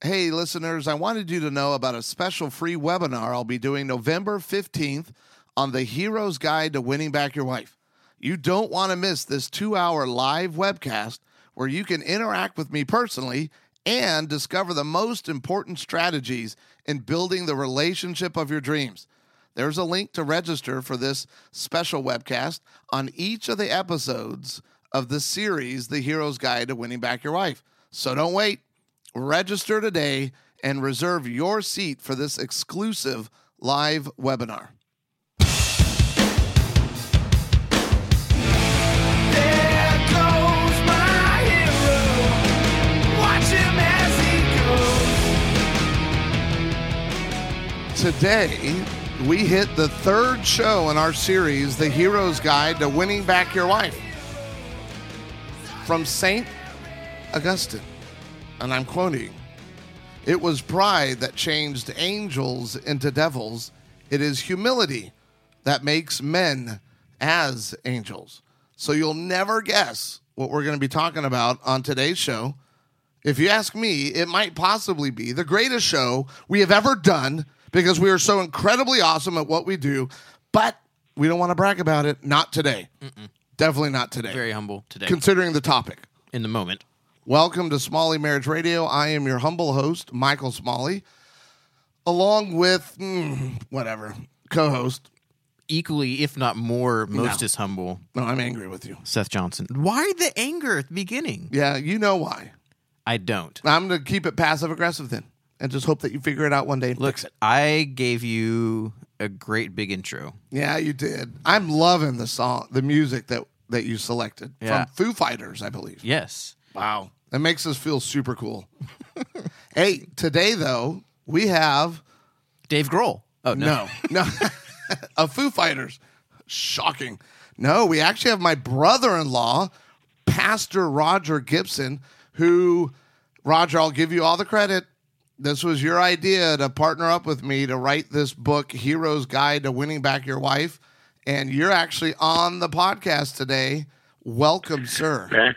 Hey, listeners, I wanted you to know about a special free webinar I'll be doing November 15th on the Hero's Guide to Winning Back Your Wife. You don't want to miss this two hour live webcast where you can interact with me personally and discover the most important strategies in building the relationship of your dreams. There's a link to register for this special webcast on each of the episodes of the series, The Hero's Guide to Winning Back Your Wife. So don't wait. Register today and reserve your seat for this exclusive live webinar. There goes my hero. Watch him as he goes. Today, we hit the third show in our series, The Hero's Guide to Winning Back Your Wife. From St. Augustine, and I'm quoting It was pride that changed angels into devils, it is humility that makes men as angels. So you'll never guess what we're going to be talking about on today's show. If you ask me, it might possibly be the greatest show we have ever done because we are so incredibly awesome at what we do, but we don't want to brag about it. Not today. Definitely not today. Very humble today Considering the topic. in the moment. Welcome to Smalley Marriage Radio. I am your humble host, Michael Smalley, along with mm, whatever co host. Equally, if not more, most No. is humble. No, I'm angry with you. Seth Johnson. Why the anger at the beginning? Yeah, you know why. I don't. I'm going to keep it passive aggressive then and just hope that you figure it out one day and Look, fix it. I gave you a great big intro. Yeah, you did. I'm loving the song, the music that, that you selected Yeah. from Foo Fighters, I believe. Yes. Wow. That makes us feel super cool. hey, today, though, we have Dave Grohl. Oh, no. No, no. a Foo Fighters. Shocking. No, we actually have my brother in law, Pastor Roger Gibson, who, Roger, I'll give you all the credit. This was your idea to partner up with me to write this book, Hero's Guide to Winning Back Your Wife. And you're actually on the podcast today. Welcome, sir.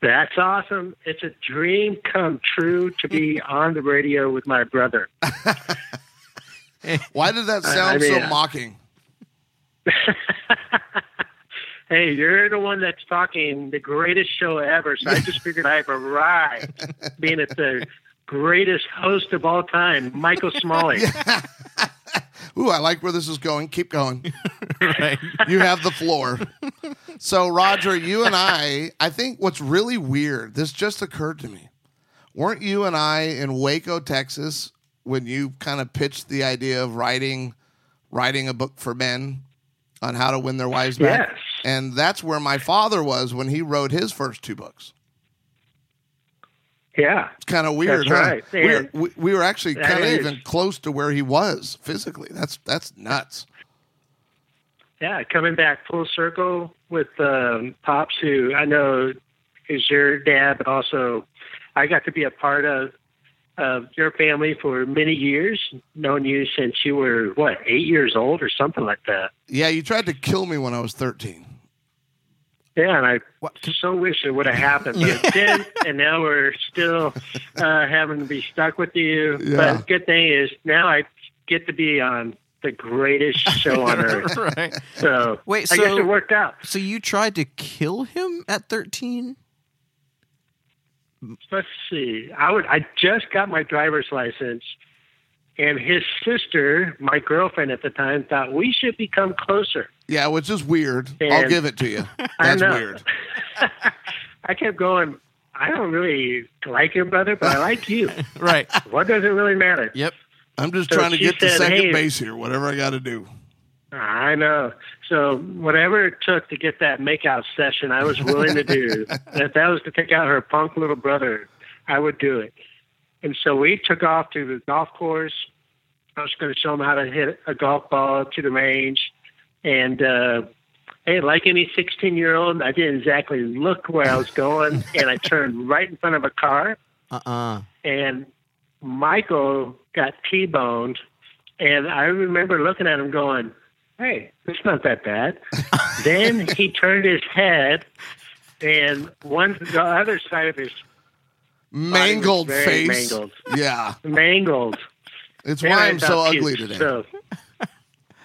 That, that's awesome. It's a dream come true to be on the radio with my brother. Why did that sound I mean, so uh, mocking? Hey, you're the one that's talking the greatest show ever, so I just figured I've arrived, being at the greatest host of all time, Michael Smalley. Ooh, I like where this is going. Keep going. Right. you have the floor. So, Roger, you and I, I think what's really weird, this just occurred to me. Weren't you and I in Waco, Texas, when you kind of pitched the idea of writing writing a book for men on how to win their wives back? Yes. And that's where my father was when he wrote his first two books. Yeah. It's kind of weird, That's huh? right. We were, we, we were actually kind of even close to where he was physically. That's that's nuts. Yeah, coming back full circle with um, Pops, who I know is your dad, but also I got to be a part of of your family for many years, known you since you were what eight years old or something like that. Yeah, you tried to kill me when I was 13. Yeah, and I What- so wish it would have happened, but it didn't. And now we're still uh, having to be stuck with you. Yeah. But good thing is now I get to be on the greatest show on earth. right. So Wait, I guess it worked out. So you tried to kill him at 13? let's see. I would. I just got my driver's license, and his sister, my girlfriend at the time, thought we should become closer. Yeah, which is weird. I'll give it to you. I That's know. weird. I kept going. I don't really like your brother, but I like you. Right. What does it really matter? Yep. I'm just So trying to get to second "Hey." base here, whatever I got to do. I know. So whatever it took to get that makeout session, I was willing to do. if that was to take out her punk little brother, I would do it. And so we took off to the golf course. I was going to show him how to hit a golf ball to the range. And, uh, hey, like any 16 year old, I didn't exactly look where I was going. and I turned right in front of a car. Uh-uh. And Michael got T boned. And I remember looking at him going, hey, it's not that bad. then he turned his head, and one the other side of his Mangled very face. mangled. Yeah. mangled. It's Man, why I I'm so ugly puked. today. So,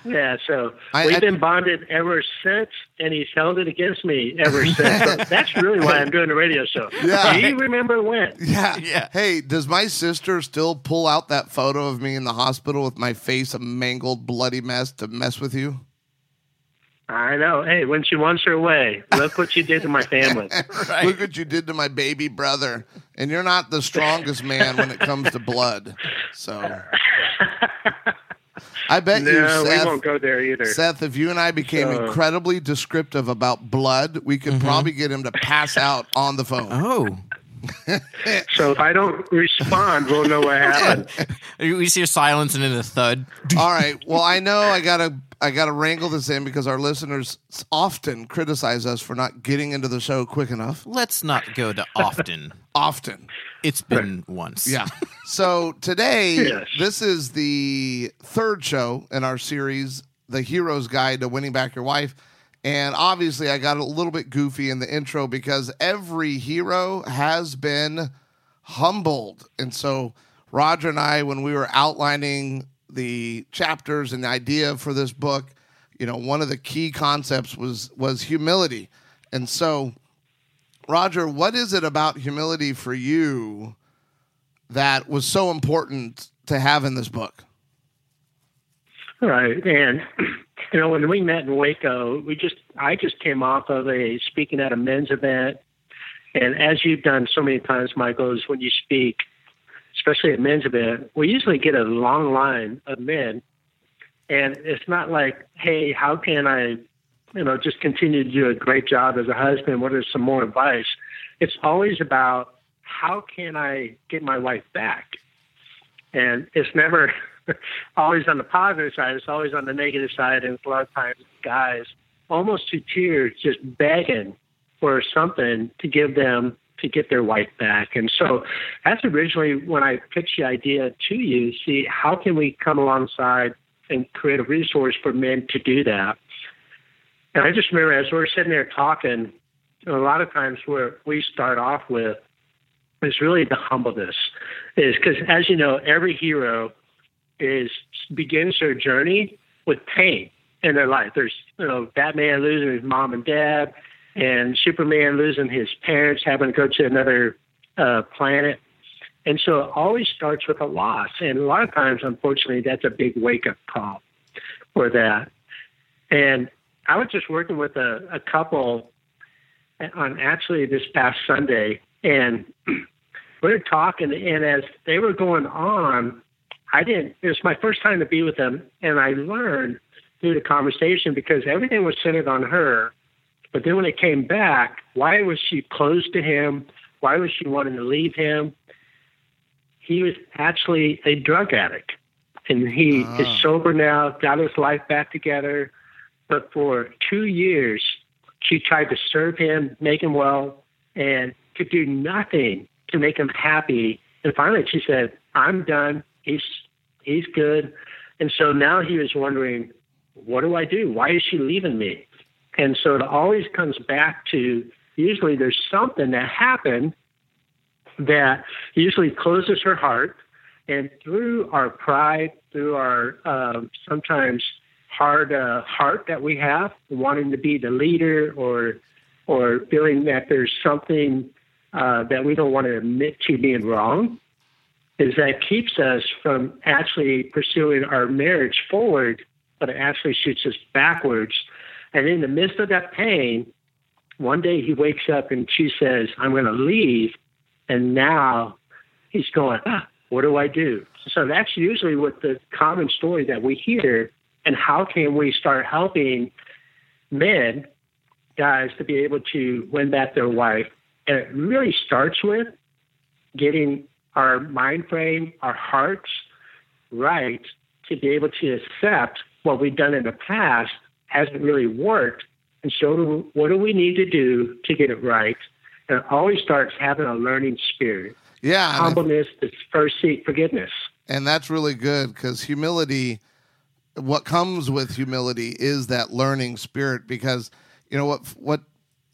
yeah, so I- we've I- been bonded ever since, and he's held it against me ever since. So that's really why I'm doing the radio show. Yeah. Do you remember when? Yeah. Yeah. Hey, does my sister still pull out that photo of me in the hospital with my face a mangled, bloody mess to mess with you? I know. Hey, when she wants her way, look what you did to my family. Look what you did to my baby brother. And you're not the strongest man when it comes to blood. So I bet you, no, We won't go there either. Seth, if you and I became So- incredibly descriptive about blood, we could mm-hmm. probably get him to pass out on the phone. Oh. So if I don't respond, we'll know what happened. We see a silence and then a thud. All right. Well, I know I gotta I gotta wrangle this in because our listeners often criticize us for not getting into the show quick enough. Let's not go to often. Often. It's been once. Yeah. So today, Yes. this is the third show in our series, The Hero's Guide to Winning Back Your Wife. And obviously, I got a little bit goofy in the intro because every hero has been humbled. And so, Roger and I, when we were outlining the chapters and the idea for this book, you know, one of the key concepts was was humility. And so, Roger, what is it about humility for you that was so important to have in this book? Right. And, you know, when we met in Waco, we just, I just came off of a speaking at a men's event. And as you've done so many times, Michael, is when you speak, especially at men's event, we usually get a long line of men. And it's not like, hey, how can I, you know, just continue to do a great job as a husband? What is some more advice? It's always about how can I get my wife back? And it's never always on the positive side, it's always on the negative side. And a lot of times, guys almost to tears just begging for something to give them to get their wife back. And so that's originally when I pitched the idea to you see, how can we come alongside and create a resource for men to do that? And I just remember as we we're sitting there talking, a lot of times where we start off with is really the humbleness is because as you know every hero is begins their journey with pain in their life. There's you know batman losing his mom and dad and superman losing his parents having to go to another uh, planet. And so it always starts with a loss. And a lot of times unfortunately that's a big wake up call for that. And i was just working with a, a couple on actually this past sunday and we were talking, and as they were going on, I didn't. It was my first time to be with them, and I learned through the conversation because everything was centered on her. But then when it came back, why was she close to him? Why was she wanting to leave him? He was actually a drug addict, and he is ah. sober now, got his life back together. But for two years, she tried to serve him, make him well, and could do nothing to make him happy. And finally, she said, "I'm done. He's he's good." And so now he was wondering, "What do I do? Why is she leaving me?" And so it always comes back to usually there's something that happened that usually closes her heart, and through our pride, through our um, sometimes hard uh, heart that we have, wanting to be the leader or or feeling that there's something uh, that we don't want to admit to being wrong, is that keeps us from actually pursuing our marriage forward, but it actually shoots us backwards. And in the midst of that pain, one day he wakes up and she says, I'm going to leave. And now he's going, ah, what do I do? So that's usually what the common story that we hear. And how can we start helping men, guys, to be able to win back their wife? And it really starts with getting our mind frame, our hearts right to be able to accept what we've done in the past hasn't really worked. And so, what do we need to do to get it right? And it always starts having a learning spirit. Yeah, Humbleness is first seek forgiveness. and that's really good because humility what comes with humility is that learning spirit because you know what what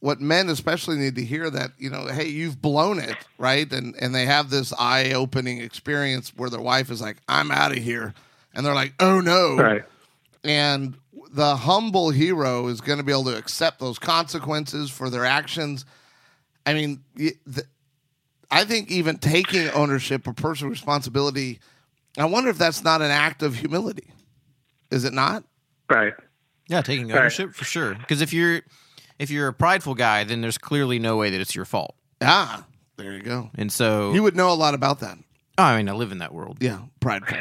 what men especially need to hear that you know hey you've blown it right and and they have this eye opening experience where their wife is like i'm out of here and they're like oh no Right. and the humble hero is going to be able to accept those consequences for their actions i mean the, i think even taking ownership or personal responsibility i wonder if that's not an act of humility is it not Right. Yeah, taking Right. ownership for sure. Because if you're if you're a prideful guy, then there's clearly no way that it's your fault. ah there you go And so, you would know a lot about that oh, I mean, I live in that world. yeah prideful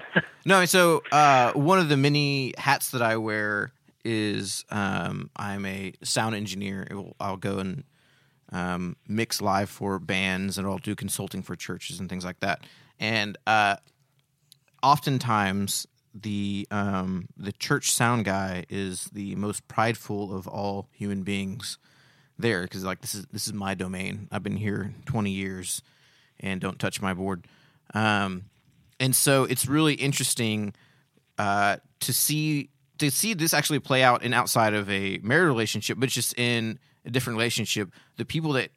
No, so uh, one of the many hats that I wear is um, I'm a sound engineer. It will- I'll go and um, mix live for bands, and I'll do consulting for churches and things like that. And uh, oftentimes, the um, the church sound guy is the most prideful of all human beings there because like this is this is my domain. I've been here 20 years, and don't touch my board. Um, and so it's really interesting uh, to see to see this actually play out in outside of a married relationship, but just in a different relationship. The people that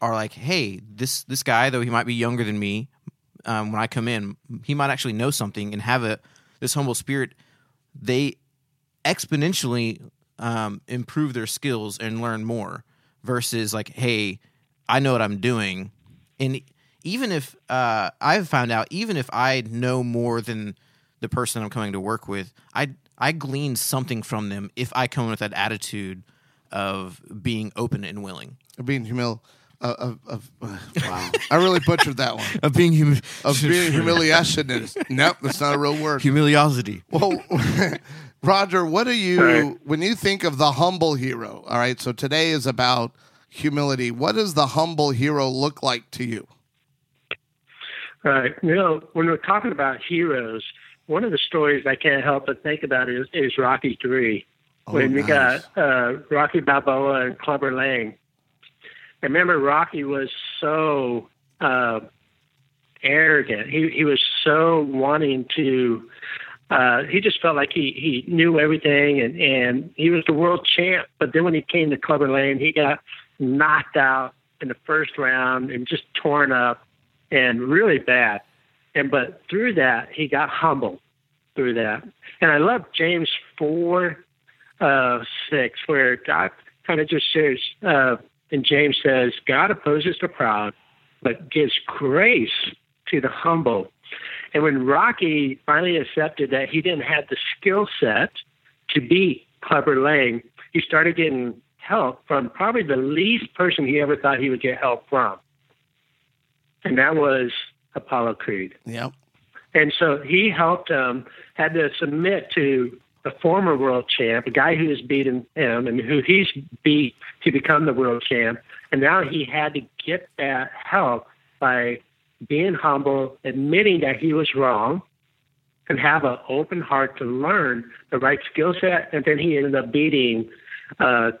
are like, hey, this this guy, though he might be younger than me, um, when I come in, he might actually know something and have a this humble spirit. They exponentially um, improve their skills and learn more versus like, hey, I know what I'm doing, and even if uh, I've found out, even if I know more than the person I'm coming to work with, I I glean something from them if I come with that attitude of being open and willing. being humil uh, of, of, uh, wow i really butchered that one Of being hum- of being humiliation is nope that's not a real word humiliosity. Well, Roger, what do you Right. when you think of the humble hero? All right, so today is about humility. What does the humble hero look like to you? Right. You know, when we're talking about heroes, one of the stories I can't help but think about is, is Rocky Three, when we Oh, got uh, Rocky Balboa and Clubber Lang. I remember Rocky was so uh, arrogant. He he was so wanting to. Uh, he just felt like he he knew everything, and and he was the world champ. But then when he came to Clubber Lang, he got knocked out in the first round and just torn up and really bad. And but through that, he got humble through that. And I love James four uh, six, where God kind of just says, uh, and James says, God opposes the proud, but gives grace to the humble. And when Rocky finally accepted that he didn't have the skill set to beat Clubber Lang, he started getting help from probably the least person he ever thought he would get help from. And that was Apollo Creed. Yep. And so he helped him, had to submit to the former world champ, a guy who has beaten him and who he's beat to become the world champ. And now he had to get that help by being humble, admitting that he was wrong, and have an open heart to learn the right skill set. And then he ended up beating uh,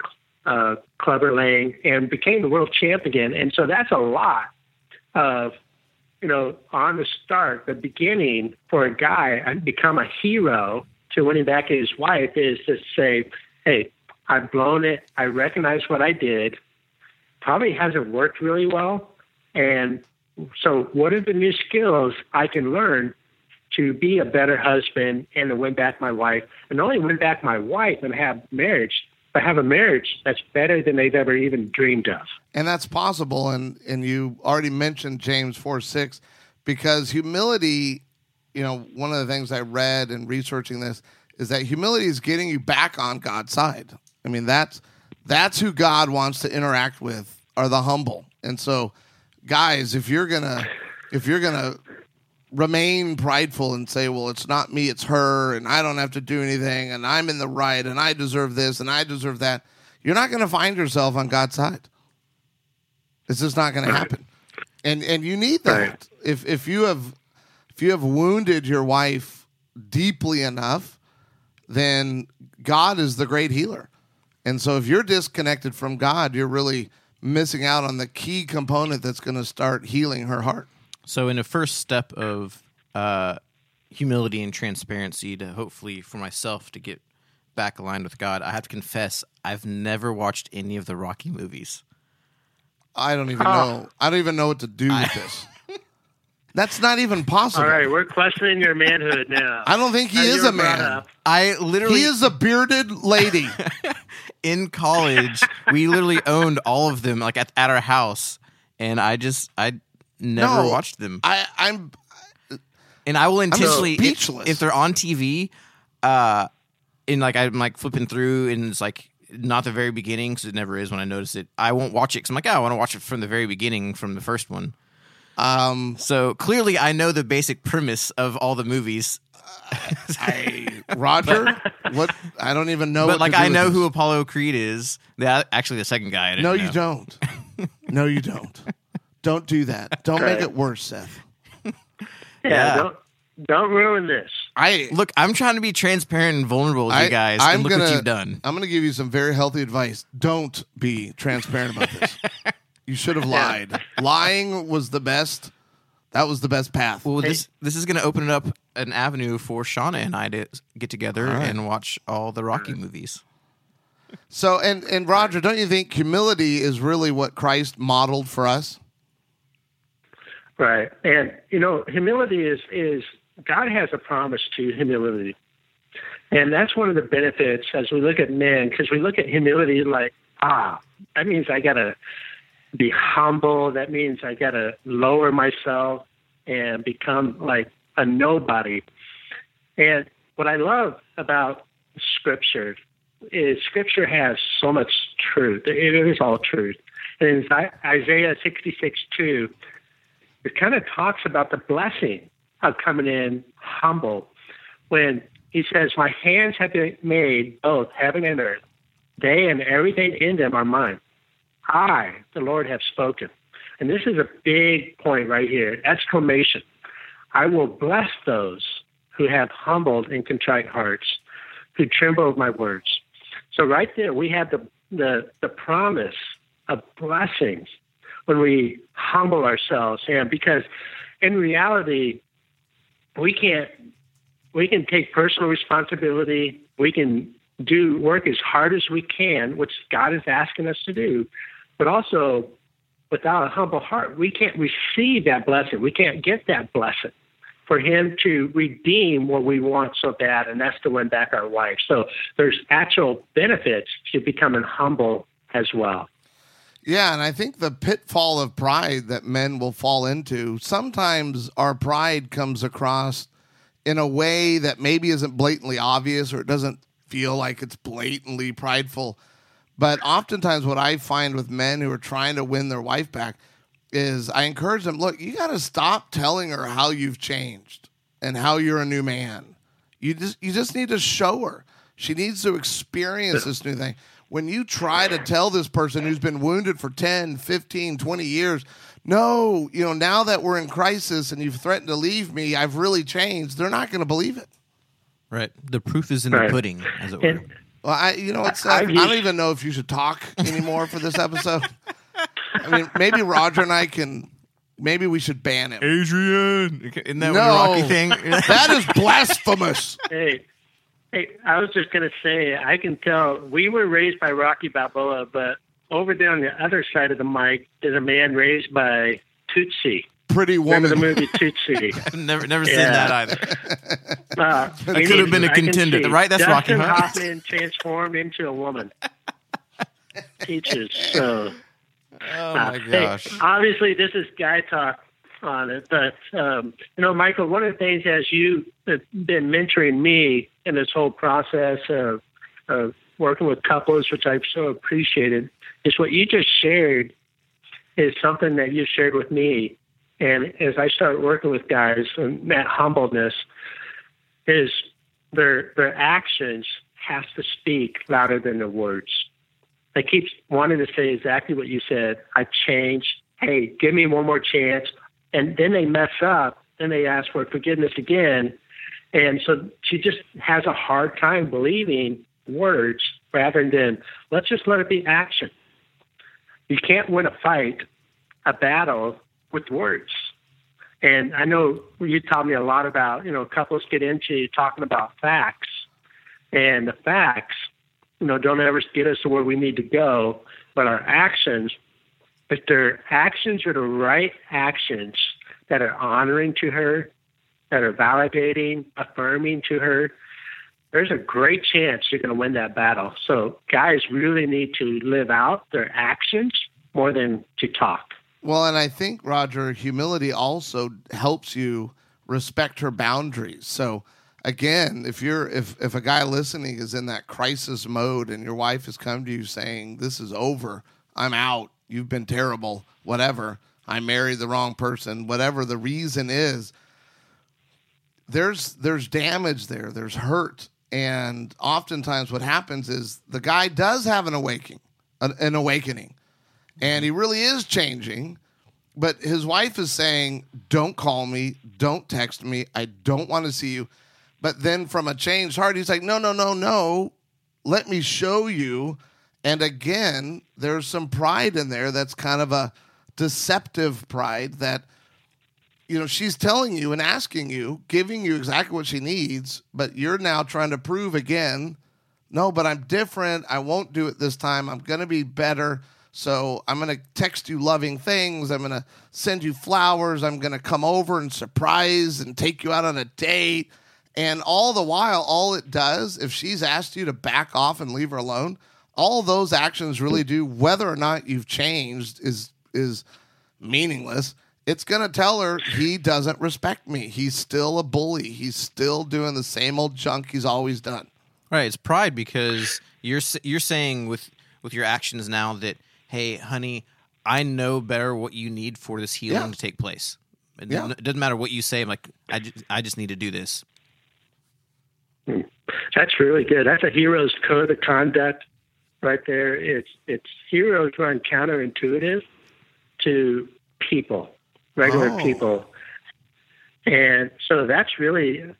uh, Clubber Lang and became the world champ again. And so that's a lot of you know, on the start, the beginning for a guy and become a hero to winning back his wife is to say, hey, I've blown it. I recognize what I did. Probably hasn't worked really well. And so, what are the new skills I can learn to be a better husband and to win back my wife? And not only win back my wife and have marriage, but have a marriage that's better than they've ever even dreamed of. And that's possible. And and you already mentioned James four six, because humility, you know, one of the things I read in researching this is that humility is getting you back on God's side. I mean, that's that's who God wants to interact with are the humble. And so, guys, if you're gonna if you're gonna remain prideful and say, well, it's not me, it's her, and I don't have to do anything, and I'm in the right, and I deserve this, and I deserve that, you're not going to find yourself on God's side. It's just not going to happen. and and you need that. If if you have if you have wounded your wife deeply enough, then God is the great healer. And so if you're disconnected from God, you're really missing out on the key component that's going to start healing her heart. So, in a first step of uh, humility and transparency, to hopefully for myself to get back aligned with God, I have to confess I've never watched any of the Rocky movies. I don't even know. I don't even know what to do with this. That's not even possible. All right, we're questioning your manhood now. I don't think he How is a man. I literally He is a bearded lady. in college. we literally owned all of them, like at, at our house, and I just I never No. watched them. I, I'm and I will intentionally, if, speechless. if they're on TV, uh, and like I'm like flipping through, and it's like not the very beginning, because it never is when I notice it. I won't watch it because I'm like, oh, I want to watch it from the very beginning, from the first one. Um So clearly, I know the basic premise of all the movies, I Roger. what I don't even know. but what like to do I with know this. who Apollo Creed is. That actually the second guy. I didn't No, know. you don't. No, you don't. Don't do that. Don't make it worse, Seth. Yeah, Yeah. don't don't ruin this. I Look, I'm trying to be transparent and vulnerable with I, you guys, I'm and look gonna, what you've done. I'm going to give you some very healthy advice. Don't be transparent about this. you should have lied. Lying was the best. That was the best path. Well, this this is going to open up an avenue for Shauna and I to get together All right. and watch all the Rocky movies. So, and and Roger, don't you think humility is really what Christ modeled for us? Right. And you know, humility is is God has a promise to humility. And that's one of the benefits as we look at men, because we look at humility like, ah, that means I gotta be humble. That means I gotta lower myself and become like a nobody. And what I love about scripture is scripture has so much truth. It is all truth. And Isaiah 66 2, it kind of talks about the blessing of coming in humble when he says, My hands have been made both heaven and earth. They and everything in them are mine. I, the Lord, have spoken. And this is a big point right here exclamation. I will bless those who have humbled and contrite hearts, who tremble at my words. So right there, we have the, the, the promise of blessings when we humble ourselves and because in reality we can't we can take personal responsibility we can do work as hard as we can which god is asking us to do but also without a humble heart we can't receive that blessing. We can't get that blessing for him to redeem what we want so bad and that's to win back our wife. So there's actual benefits to becoming humble as well. Yeah, and I think the pitfall of pride that men will fall into, sometimes our pride comes across in a way that maybe isn't blatantly obvious or it doesn't feel like it's blatantly prideful. But oftentimes, what I find with men who are trying to win their wife back is I encourage them look, you got to stop telling her how you've changed and how you're a new man. You just, you just need to show her. She needs to experience this new thing when you try to tell this person who's been wounded for 10, 15, 20 years, no, you know, now that we're in crisis and you've threatened to leave me, I've really changed, they're not going to believe it. Right. The proof is in Right. the pudding, as it were. and Well, I, you know, it's, I- I, I've I don't even know if you should talk anymore for this episode. I mean, maybe Roger and I can, maybe we should ban him. Adrian, isn't that No. Rocky thing? That is blasphemous. Hey, hey, I was just going to say, I can tell we were raised by Rocky Balboa, but over there on the other side of the mic is a man raised by Tootsie. Pretty Remember the woman. movie Tootsie? I've never never seen that either. Uh, That could have been a I can contender. see Right, that's Dustin Rocky, huh? Hoffman transformed into a woman. Teaches. So, Oh uh, my hey, gosh. obviously, this is guy talk on it, but um, you know, Michael, one of the things as you have been mentoring me in this whole process of, of working with couples, which I've so appreciated, is what you just shared is something that you shared with me. And as I start working with guys, and that humbleness is their their actions has to speak louder than their words. I keep wanting to say exactly what you said. I've changed. hey, give me one more chance. And then they mess up, then they ask for forgiveness again. And so she just has a hard time believing words rather than let's just let it be action. You can't win a fight, a battle with words. And I know you taught me a lot about, you know, couples get into talking about facts. And the facts, you know, don't ever get us to where we need to go, but our actions, if their actions are the right actions that are honoring to her, that are validating, affirming to her, there's a great chance you're going to win that battle. So guys really need to live out their actions more than to talk. Well, and I think Roger, humility also helps you respect her boundaries. So again, if you're if if a guy listening is in that crisis mode and your wife has come to you saying, "This is over. I'm out. You've been terrible. Whatever. I married the wrong person. Whatever the reason is, there's there's damage there. There's hurt. And oftentimes what happens is the guy does have an awakening, an, an awakening. And he mm-hmm. really is changing, but his wife is saying, "Don't call me, don't text me. I don't want to see you." But then from a changed heart, he's like, "No, no, no, no. Let me show you." And again, there's some pride in there that's kind of a deceptive pride that you know, she's telling you and asking you, giving you exactly what she needs, but you're now trying to prove again, no, but I'm different. I won't do it this time. I'm going to be better. So I'm going to text you loving things. I'm going to send you flowers. I'm going to come over and surprise and take you out on a date. And all the while, all it does, if she's asked you to back off and leave her alone, all those actions really do, whether or not you've changed, is is meaningless it's to tell her he doesn't respect me. He's still a bully. He's still doing the same old junk he's always done. Right, it's pride because you're you're saying with with your actions now that hey, honey, I know better what you need for this healing Yeah. to take place. It, Yeah. doesn't, it doesn't matter what you say. I'm like, I just, I just need to do this. Hmm. That's really good. That's a hero's code of conduct right there. It's it's heroes run counterintuitive to people, regular Oh. people. And so that's really an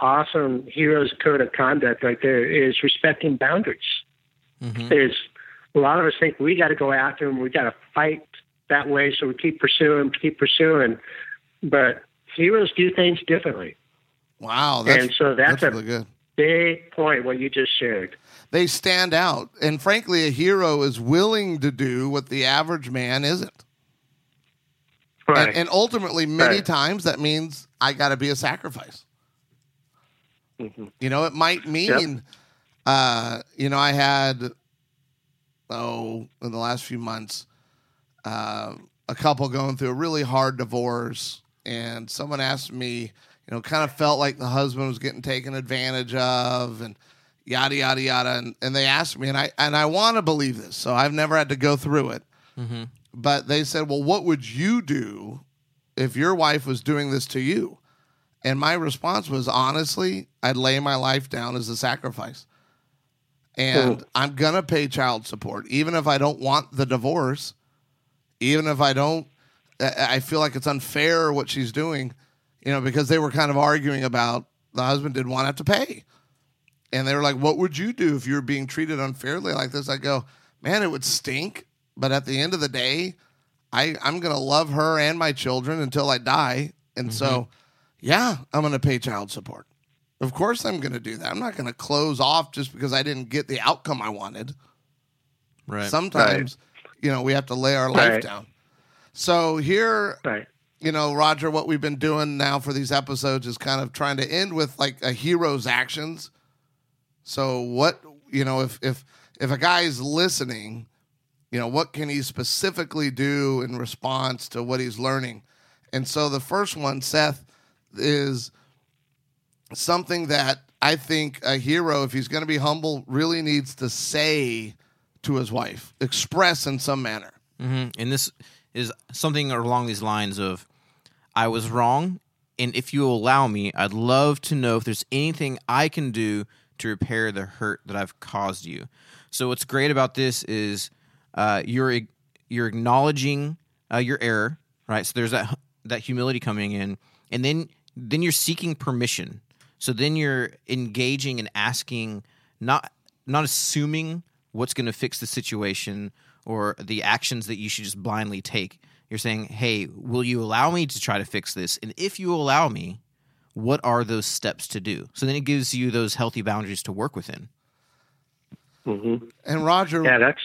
awesome hero's code of conduct right there is respecting boundaries. Mm-hmm. Is a lot of us think we got to go after them, we got to fight that way, so we keep pursuing, keep pursuing. But heroes do things differently. Wow, that's, And so that's a- really good. Big point what you just shared. They stand out, and frankly, a hero is willing to do what the average man isn't. Right. And, and ultimately, many Right. times that means I got to be a sacrifice. Mm-hmm. You know, it might mean, uh, you know, I had, oh, in the last few months, uh, a couple going through a really hard divorce, and someone asked me, you know, kind of felt like the husband was getting taken advantage of, and yada yada yada, and, and they asked me, and I and I want to believe this, so I've never had to go through it, but they said, well, what would you do if your wife was doing this to you? And my response was honestly, I'd lay my life down as a sacrifice. And I'm going to pay child support, even if I don't want the divorce, even if I don't, I feel like it's unfair what she's doing, you know, because they were kind of arguing about the husband didn't want to have to pay. And they were like, What would you do if you were being treated unfairly like this? I go, Man, it would stink. But at the end of the day, I, I'm going to love her and my children until I die. And so, mm-hmm. yeah, I'm going to pay child support. Of course, I'm going to do that. I'm not going to close off just because I didn't get the outcome I wanted. Right. Sometimes, you know, we have to lay our life Right. down. So here, Right. you know, Roger, what we've been doing now for these episodes is kind of trying to end with like a hero's actions. So what, you know, if if if a guy's listening, you know, what can he specifically do in response to what he's learning? And so the first one, Seth, is something that I think a hero, if he's going to be humble, really needs to say to his wife, express in some manner. hmm And this is something along these lines of, I was wrong, and if you allow me, I'd love to know if there's anything I can do to repair the hurt that I've caused you. So what's great about this is uh, you're you're acknowledging uh, your error, right? So there's that that humility coming in, and then then you're seeking permission. So then you're engaging and asking, not not assuming what's going to fix the situation or the actions that you should just blindly take. You're saying, "Hey, will you allow me to try to fix this? And if you allow me, what are those steps to do?" So then it gives you those healthy boundaries to work within. Mm-hmm. And Roger, Yeah, that's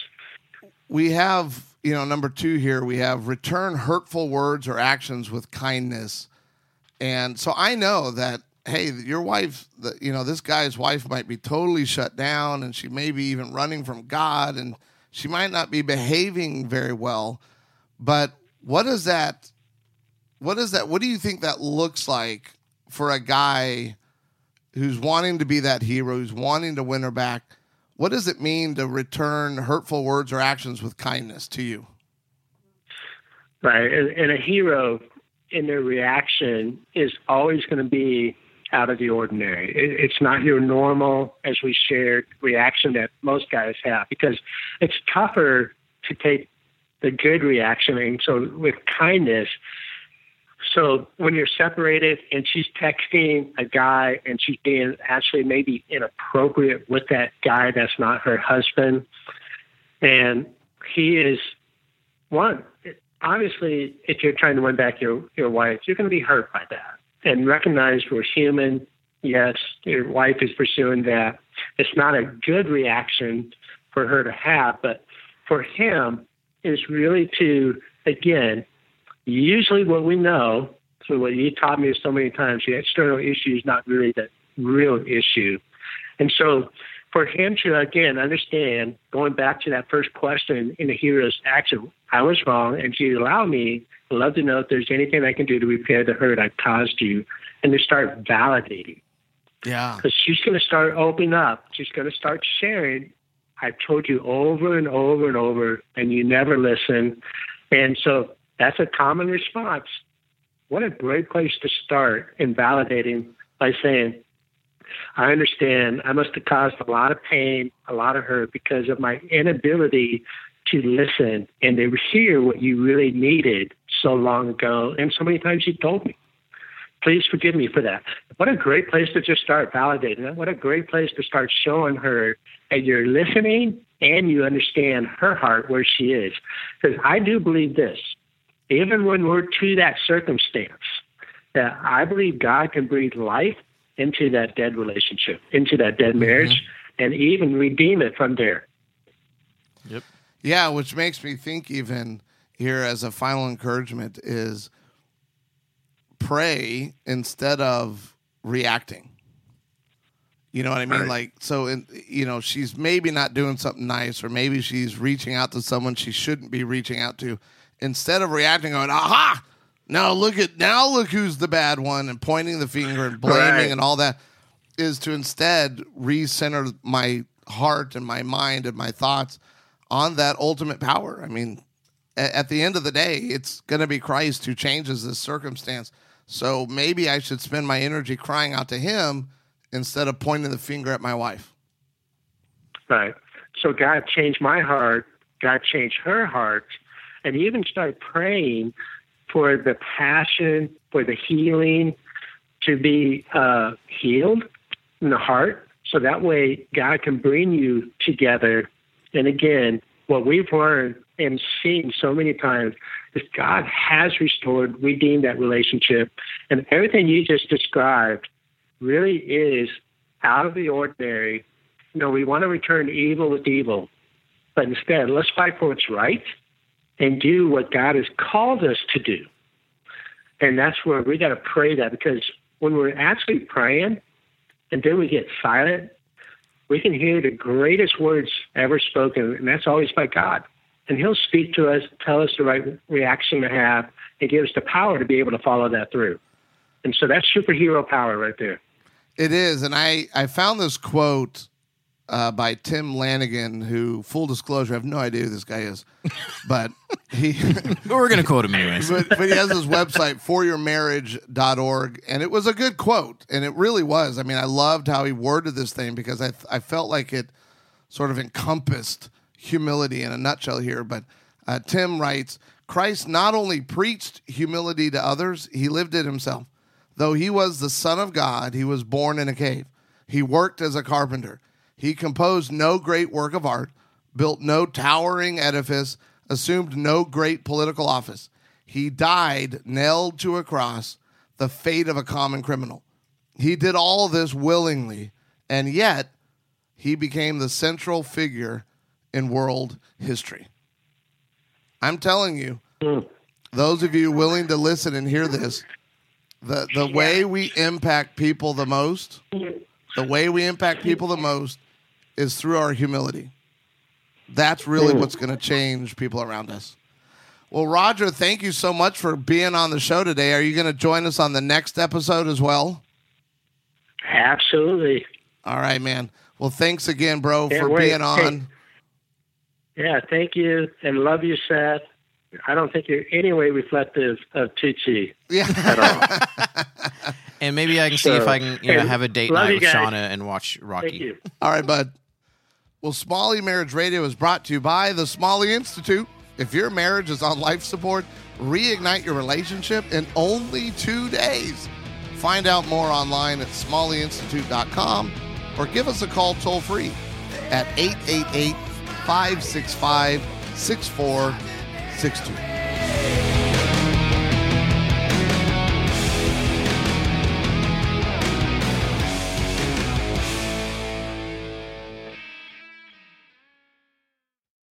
we have, you know, number two here, we have return hurtful words or actions with kindness. And so I know that, hey, your wife, the, you know, this guy's wife might be totally shut down and she may be even running from God and she might not be behaving very well. But what is that? What is that? What do you think that looks like for a guy who's wanting to be that hero, who's wanting to win her back? What does it mean to return hurtful words or actions with kindness to you? right. And, and a hero in their reaction is always going to be out of the ordinary. It, it's not your normal, as we shared, reaction that most guys have because it's tougher to take the good reaction. And so with kindness, so when you're separated and she's texting a guy and she's being actually maybe inappropriate with that guy that's not her husband, and he is one obviously if you're trying to win back your your wife, you're going to be hurt by that. And recognize we're human. Yes, your wife is pursuing that. It's not a good reaction for her to have, but for him is really to again usually what we know, so what you taught me so many times, the external issue is not really the real issue. And so for him to again understand, going back to that first question in the hero's action, I was wrong, and to allow me, I'd love to know if there's anything I can do to repair the hurt I've caused you, and to start validating. Yeah. Because she's going to start opening up. She's going to start sharing. I've told you over and over and over, and you never listen. And so that's a common response. What a great place to start in validating by saying, I understand I must have caused a lot of pain, a lot of hurt because of my inability to listen and to hear what you really needed so long ago and so many times you told me. Please forgive me for that. What a great place to just start validating that. What a great place to start showing her that you're listening and you understand her heart where she is. Because I do believe this, even when we're to that circumstance, that I believe God can breathe life into that dead relationship, into that dead mm-hmm. marriage, and even redeem it from there. Yep. Yeah, which makes me think even here as a final encouragement is pray instead of reacting. You know what I mean? Right. Like, so, in, you know, she's maybe not doing something nice, or maybe she's reaching out to someone she shouldn't be reaching out to. Instead of reacting, going, aha, now look at, now look who's the bad one, and pointing the finger and blaming Right. and all that, is to instead recenter my heart and my mind and my thoughts on that ultimate power. I mean, at the end of the day, it's going to be Christ who changes this circumstance. So maybe I should spend my energy crying out to Him instead of pointing the finger at my wife. Right. So God changed my heart. God changed her heart, and he even started praying for the passion, for the healing to be uh, healed in the heart. So that way, God can bring you together. And again, what we've learned and seen so many times is God has restored, redeemed that relationship, and everything you just described really is out of the ordinary you know, we want to return evil with evil, but instead, let's fight for what's right and do what God has called us to do. And that's where we got to pray that because when we're actually praying and then we get silent, we can hear the greatest words ever spoken, and that's always by God. And He'll speak to us, tell us the right reaction to have, and give us the power to be able to follow that through. And so that's superhero power right there. It is, and I I found this quote uh, by Tim Lanigan, who, full disclosure, I have no idea who this guy is, but he. But we're going to quote him anyways. but, but he has his website foryourmarriage.org and it was a good quote and it really was i mean i loved how he worded this thing because i, I felt like it sort of encompassed humility in a nutshell here but uh, tim writes Christ not only preached humility to others, he lived it himself. Though he was the Son of God, he was born in a cave. He worked as a carpenter. He composed no great work of art, built no towering edifice, assumed no great political office. He died nailed to a cross, the fate of a common criminal. He did all this willingly, and yet he became the central figure in world history. I'm telling you, hmm. those of you willing to listen and hear this, the, the way we impact people the most, hmm. the way we impact people the most is through our humility. That's really hmm. what's going to change people around us. Well, Roger, thank you so much for being on the show today. Are you going to join us on the next episode as well? Absolutely. All right, man. Well, thanks again, bro, Can't for wait. being on. Yeah, thank you and love you, Seth. I don't think you're any way reflective of Tucci Yeah. at all. And maybe I can see if I can you know, have a date night with guys. Shauna and watch Rocky. Thank you. All right, bud. Well, Smalley Marriage Radio is brought to you by the Smalley Institute. If your marriage is on life support, reignite your relationship in only two days. Find out more online at smalleyinstitute.com or give us a call toll free at 888 565 6462.